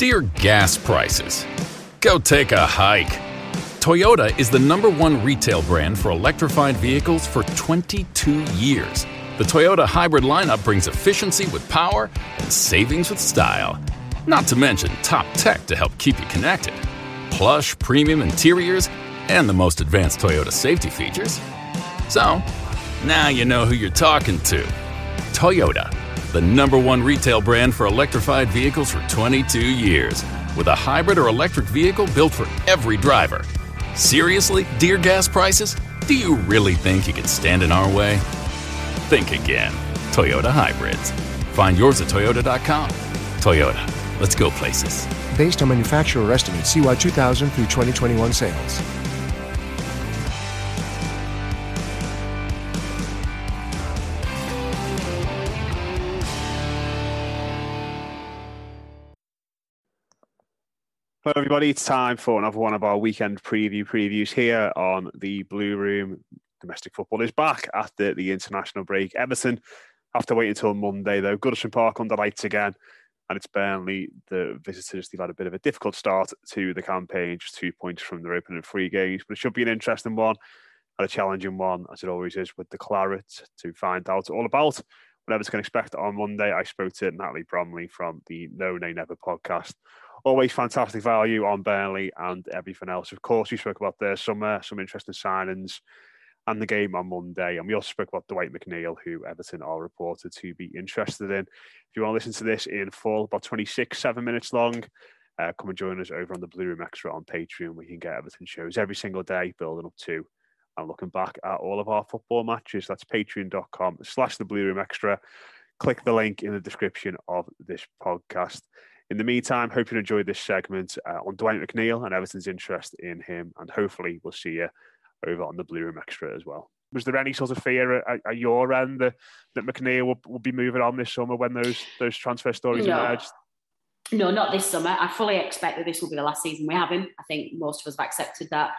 Dear gas prices, go take a hike. Toyota is the number one retail brand for electrified vehicles for 22 years. The Toyota hybrid lineup brings efficiency with power and savings with style. Not to mention top tech to help keep you connected. Plush premium interiors and the most advanced Toyota safety features. So, now you know who you're talking to. Toyota, the number one retail brand for electrified vehicles for 22 years, with a hybrid or electric vehicle built for every driver. Seriously, dear gas prices? Do you really think you could stand in our way? Think again. Toyota Hybrids. Find yours at Toyota.com. Toyota, let's go places. Based on manufacturer estimates, CY 2000 through 2021 sales. Everybody. It's time for another one of our weekend preview previews here on the Blue Room. Domestic football is back after the international break. Everton have to wait until Monday, though. Goodison Park under lights again, and it's Burnley, the visitors. They've had a bit of a difficult start to the campaign, just two points from their opening three games, but it should be an interesting one and a challenging one, as it always is with the Claret, to find out all about what Everton can expect on Monday. I spoke to Natalie Bromley from the No Nay Never podcast always fantastic value on Burnley and everything else. Of course, we spoke about the summer, some interesting signings, and the game on Monday. And we also spoke about Dwight McNeil, who Everton are reported to be interested in. If you want to listen to this in full, about 26, seven minutes long, uh, come and join us over on the Blue Room Extra on Patreon. We can get Everton shows every single day, building up to and looking back at all of our football matches. That's patreon.com slash the Blue Room Extra. Click the link in the description of this podcast. In the meantime, hope you enjoyed this segment uh, on Dwight McNeil and Everton's interest in him, and hopefully we'll see you over on the Blue Room Extra as well. Was there any sort of fear at, at your end that, that McNeil will, will be moving on this summer when those those transfer stories no. emerged? No, not this summer. I fully expect that this will be the last season we have him. I think most of us have accepted that.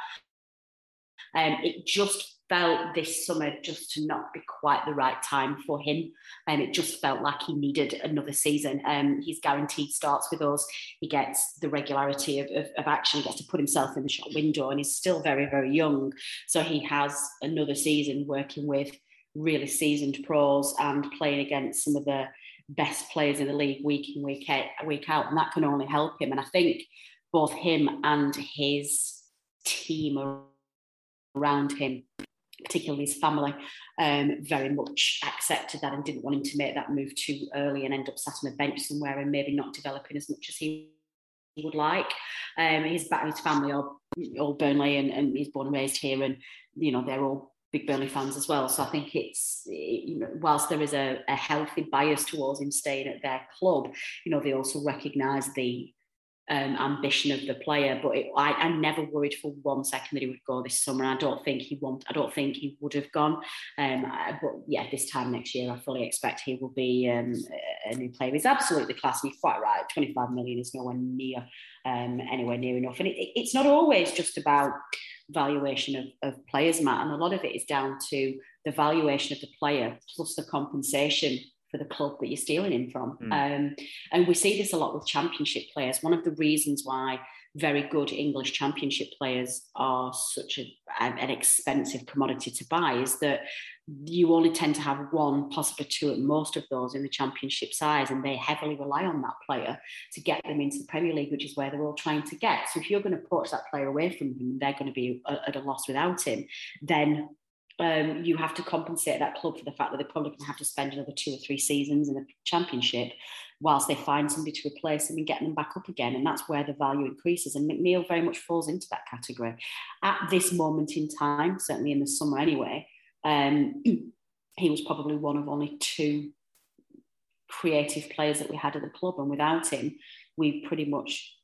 Um, it just felt this summer just to not be quite the right time for him. And um, it just felt like he needed another season. Um, he's guaranteed starts with us. He gets the regularity of, of, of, action. He gets to put himself in the shot window and he's still very, very young. So he has another season working with really seasoned pros and playing against some of the best players in the league week in, week week out. And that can only help him. And I think both him and his team around him particularly his family, um, very much accepted that and didn't want him to make that move too early and end up sat on a bench somewhere and maybe not developing as much as he would like. Um, his his family are all Burnley and, and he's born and raised here, and you know they're all big Burnley fans as well. So I think it's you know, whilst there is a, a healthy bias towards him staying at their club, you know they also recognise the um, ambition of the player. But it, I, I never worried for one second that he would go this summer. I don't think he want. I don't think he would have gone. Um, but yeah, this time next year, I fully expect he will be um, a new player. He's absolutely class, and you're quite right. 25 million is nowhere near um, anywhere near enough. And it, it's not always just about valuation of, of players, Matt, and a lot of it is down to the valuation of the player plus the compensation for the club that you're stealing him from. Mm. Um, and we see this a lot with championship players. One of the reasons why very good English Championship players are such a, an expensive commodity to buy is that you only tend to have one, possibly two at most of those in the Championship size, and they heavily rely on that player to get them into the Premier League, which is where they're all trying to get. So if you're going to poach that player away from them, they're going to be at a loss without him, then um, you have to compensate that club for the fact that they're probably going to have to spend another two or three seasons in the championship whilst they find somebody to replace them and get them back up again. And that's where the value increases. And McNeil very much falls into that category. At this moment in time, certainly in the summer anyway, um, he was probably one of only two creative players that we had at the club. And without him, we pretty much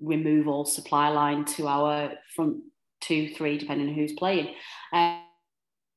remove all supply line to our front two, three, depending on who's playing. Um,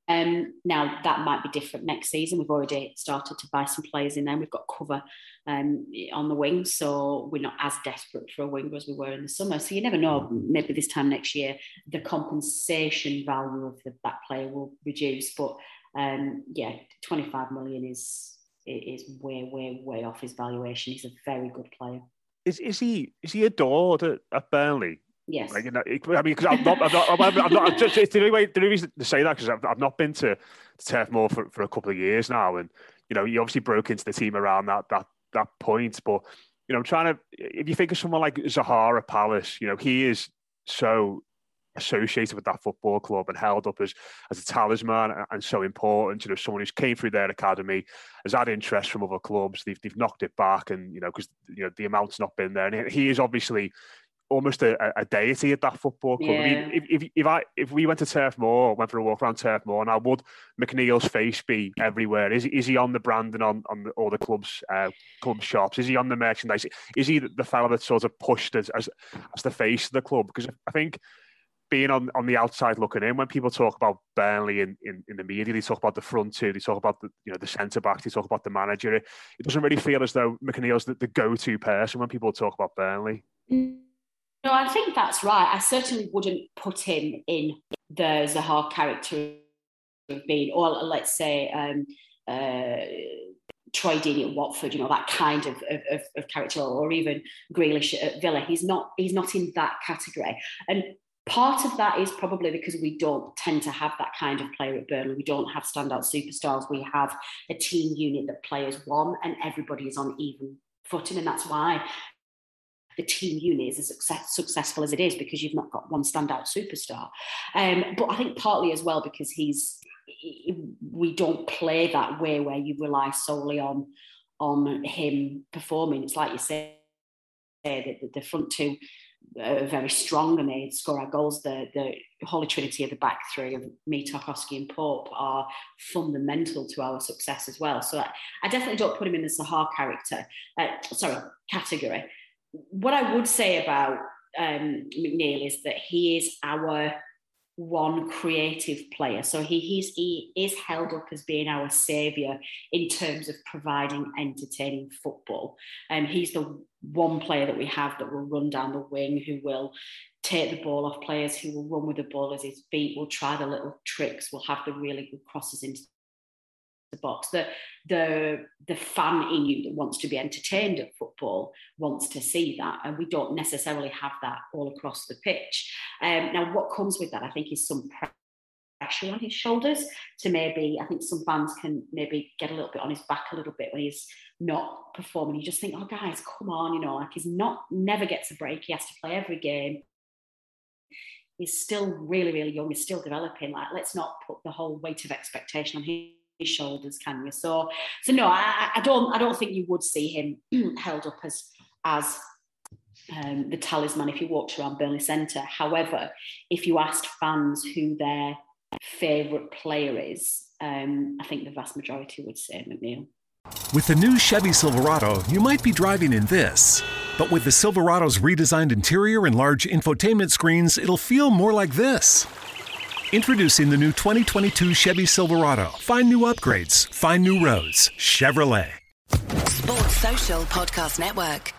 um, now that might be different next season. We've already started to buy some players in there. We've got cover um, on the wing, so we're not as desperate for a winger as we were in the summer. So you never know. Maybe this time next year, the compensation value of the, that player will reduce. But um, yeah, 25 million is is way, way, way off his valuation. He's a very good player. Is is he is he adored at, at Burnley? Yes. Like, you know, I mean, because I'm not, I'm not, I'm not, I'm not just, it's the only way, the only reason to say that because I've, I've not been to, to Turf Moor for, for a couple of years now, and you know, you obviously broke into the team around that that that point, but you know, I'm trying to. If you think of someone like Zaha at Palace, you know, he is so associated with that football club and held up as as a talisman and, and so important. You know, someone who's came through their academy has had interest from other clubs. They've they've knocked it back, and you know, because you know the amount's not been there. And he is obviously almost a, a deity at that football club. Yeah. I mean, if, if, if I if we went to Turf Moor, went for a walk around Turf Moor, now would McNeil's face be everywhere? Is is he on the branding on on the, all the clubs uh, club shops? Is he on the merchandise? Is he the, the fellow that sort of pushed as, as as the face of the club? Because I think being on, on the outside looking in, when people talk about Burnley in, in, in the media, they talk about the front two, they talk about the you know the centre back, they talk about the manager. It, it doesn't really feel as though McNeil's the, the go to person when people talk about Burnley. Mm. No, I think that's right. I certainly wouldn't put him in the Zaha character of being, or let's say, um, uh, Troy Deeney at Watford, you know, that kind of, of, of, character, or even Grealish at Villa. He's not he's not in that category. And part of that is probably because we don't tend to have that kind of player at Burnley. We don't have standout superstars. We have a team unit that players want, and everybody is on even footing. And that's why the team unit is as success, successful as it is because you've not got one standout superstar. Um, but I think partly as well because he's we don't play that way where you rely solely on on him performing. It's like you say that the, the front two are very strong and they score our goals. The the holy trinity of the back three of Mee, Tarkowski, and Pope are fundamental to our success as well. So I, I definitely don't put him in the Zaha character. Uh, sorry, category what I would say about um, McNeil is that he is our one creative player. So he, he's, he is held up as being our saviour in terms of providing entertaining football. And um, he's the one player that we have that will run down the wing, who will take the ball off players, who will run with the ball as his feet, will try the little tricks, will have the really good crosses into the box. The the the fan in you that wants to be entertained at football wants to see that, and we don't necessarily have that all across the pitch. Um, now, what comes with that, I think, is some pressure on his shoulders to maybe. I think some fans can maybe get a little bit on his back a little bit when he's not performing. You just think, oh, guys, come on, you know, like he's not never gets a break. He has to play every game he's still really, really young, he's still developing. Like, let's not put the whole weight of expectation on him shoulders, can you? So, so no, I, I don't, I don't think you would see him held up as as um, the talisman if you walked around Burnley Centre. However, if you asked fans who their favourite player is, um, I think the vast majority would say McNeil. With the new Chevy Silverado, you might be driving in this. But with the Silverado's redesigned interior and large infotainment screens, it'll feel more like this. Introducing the new 2022 Chevy Silverado. Find new upgrades, find new roads. Chevrolet. Sports Social Podcast Network.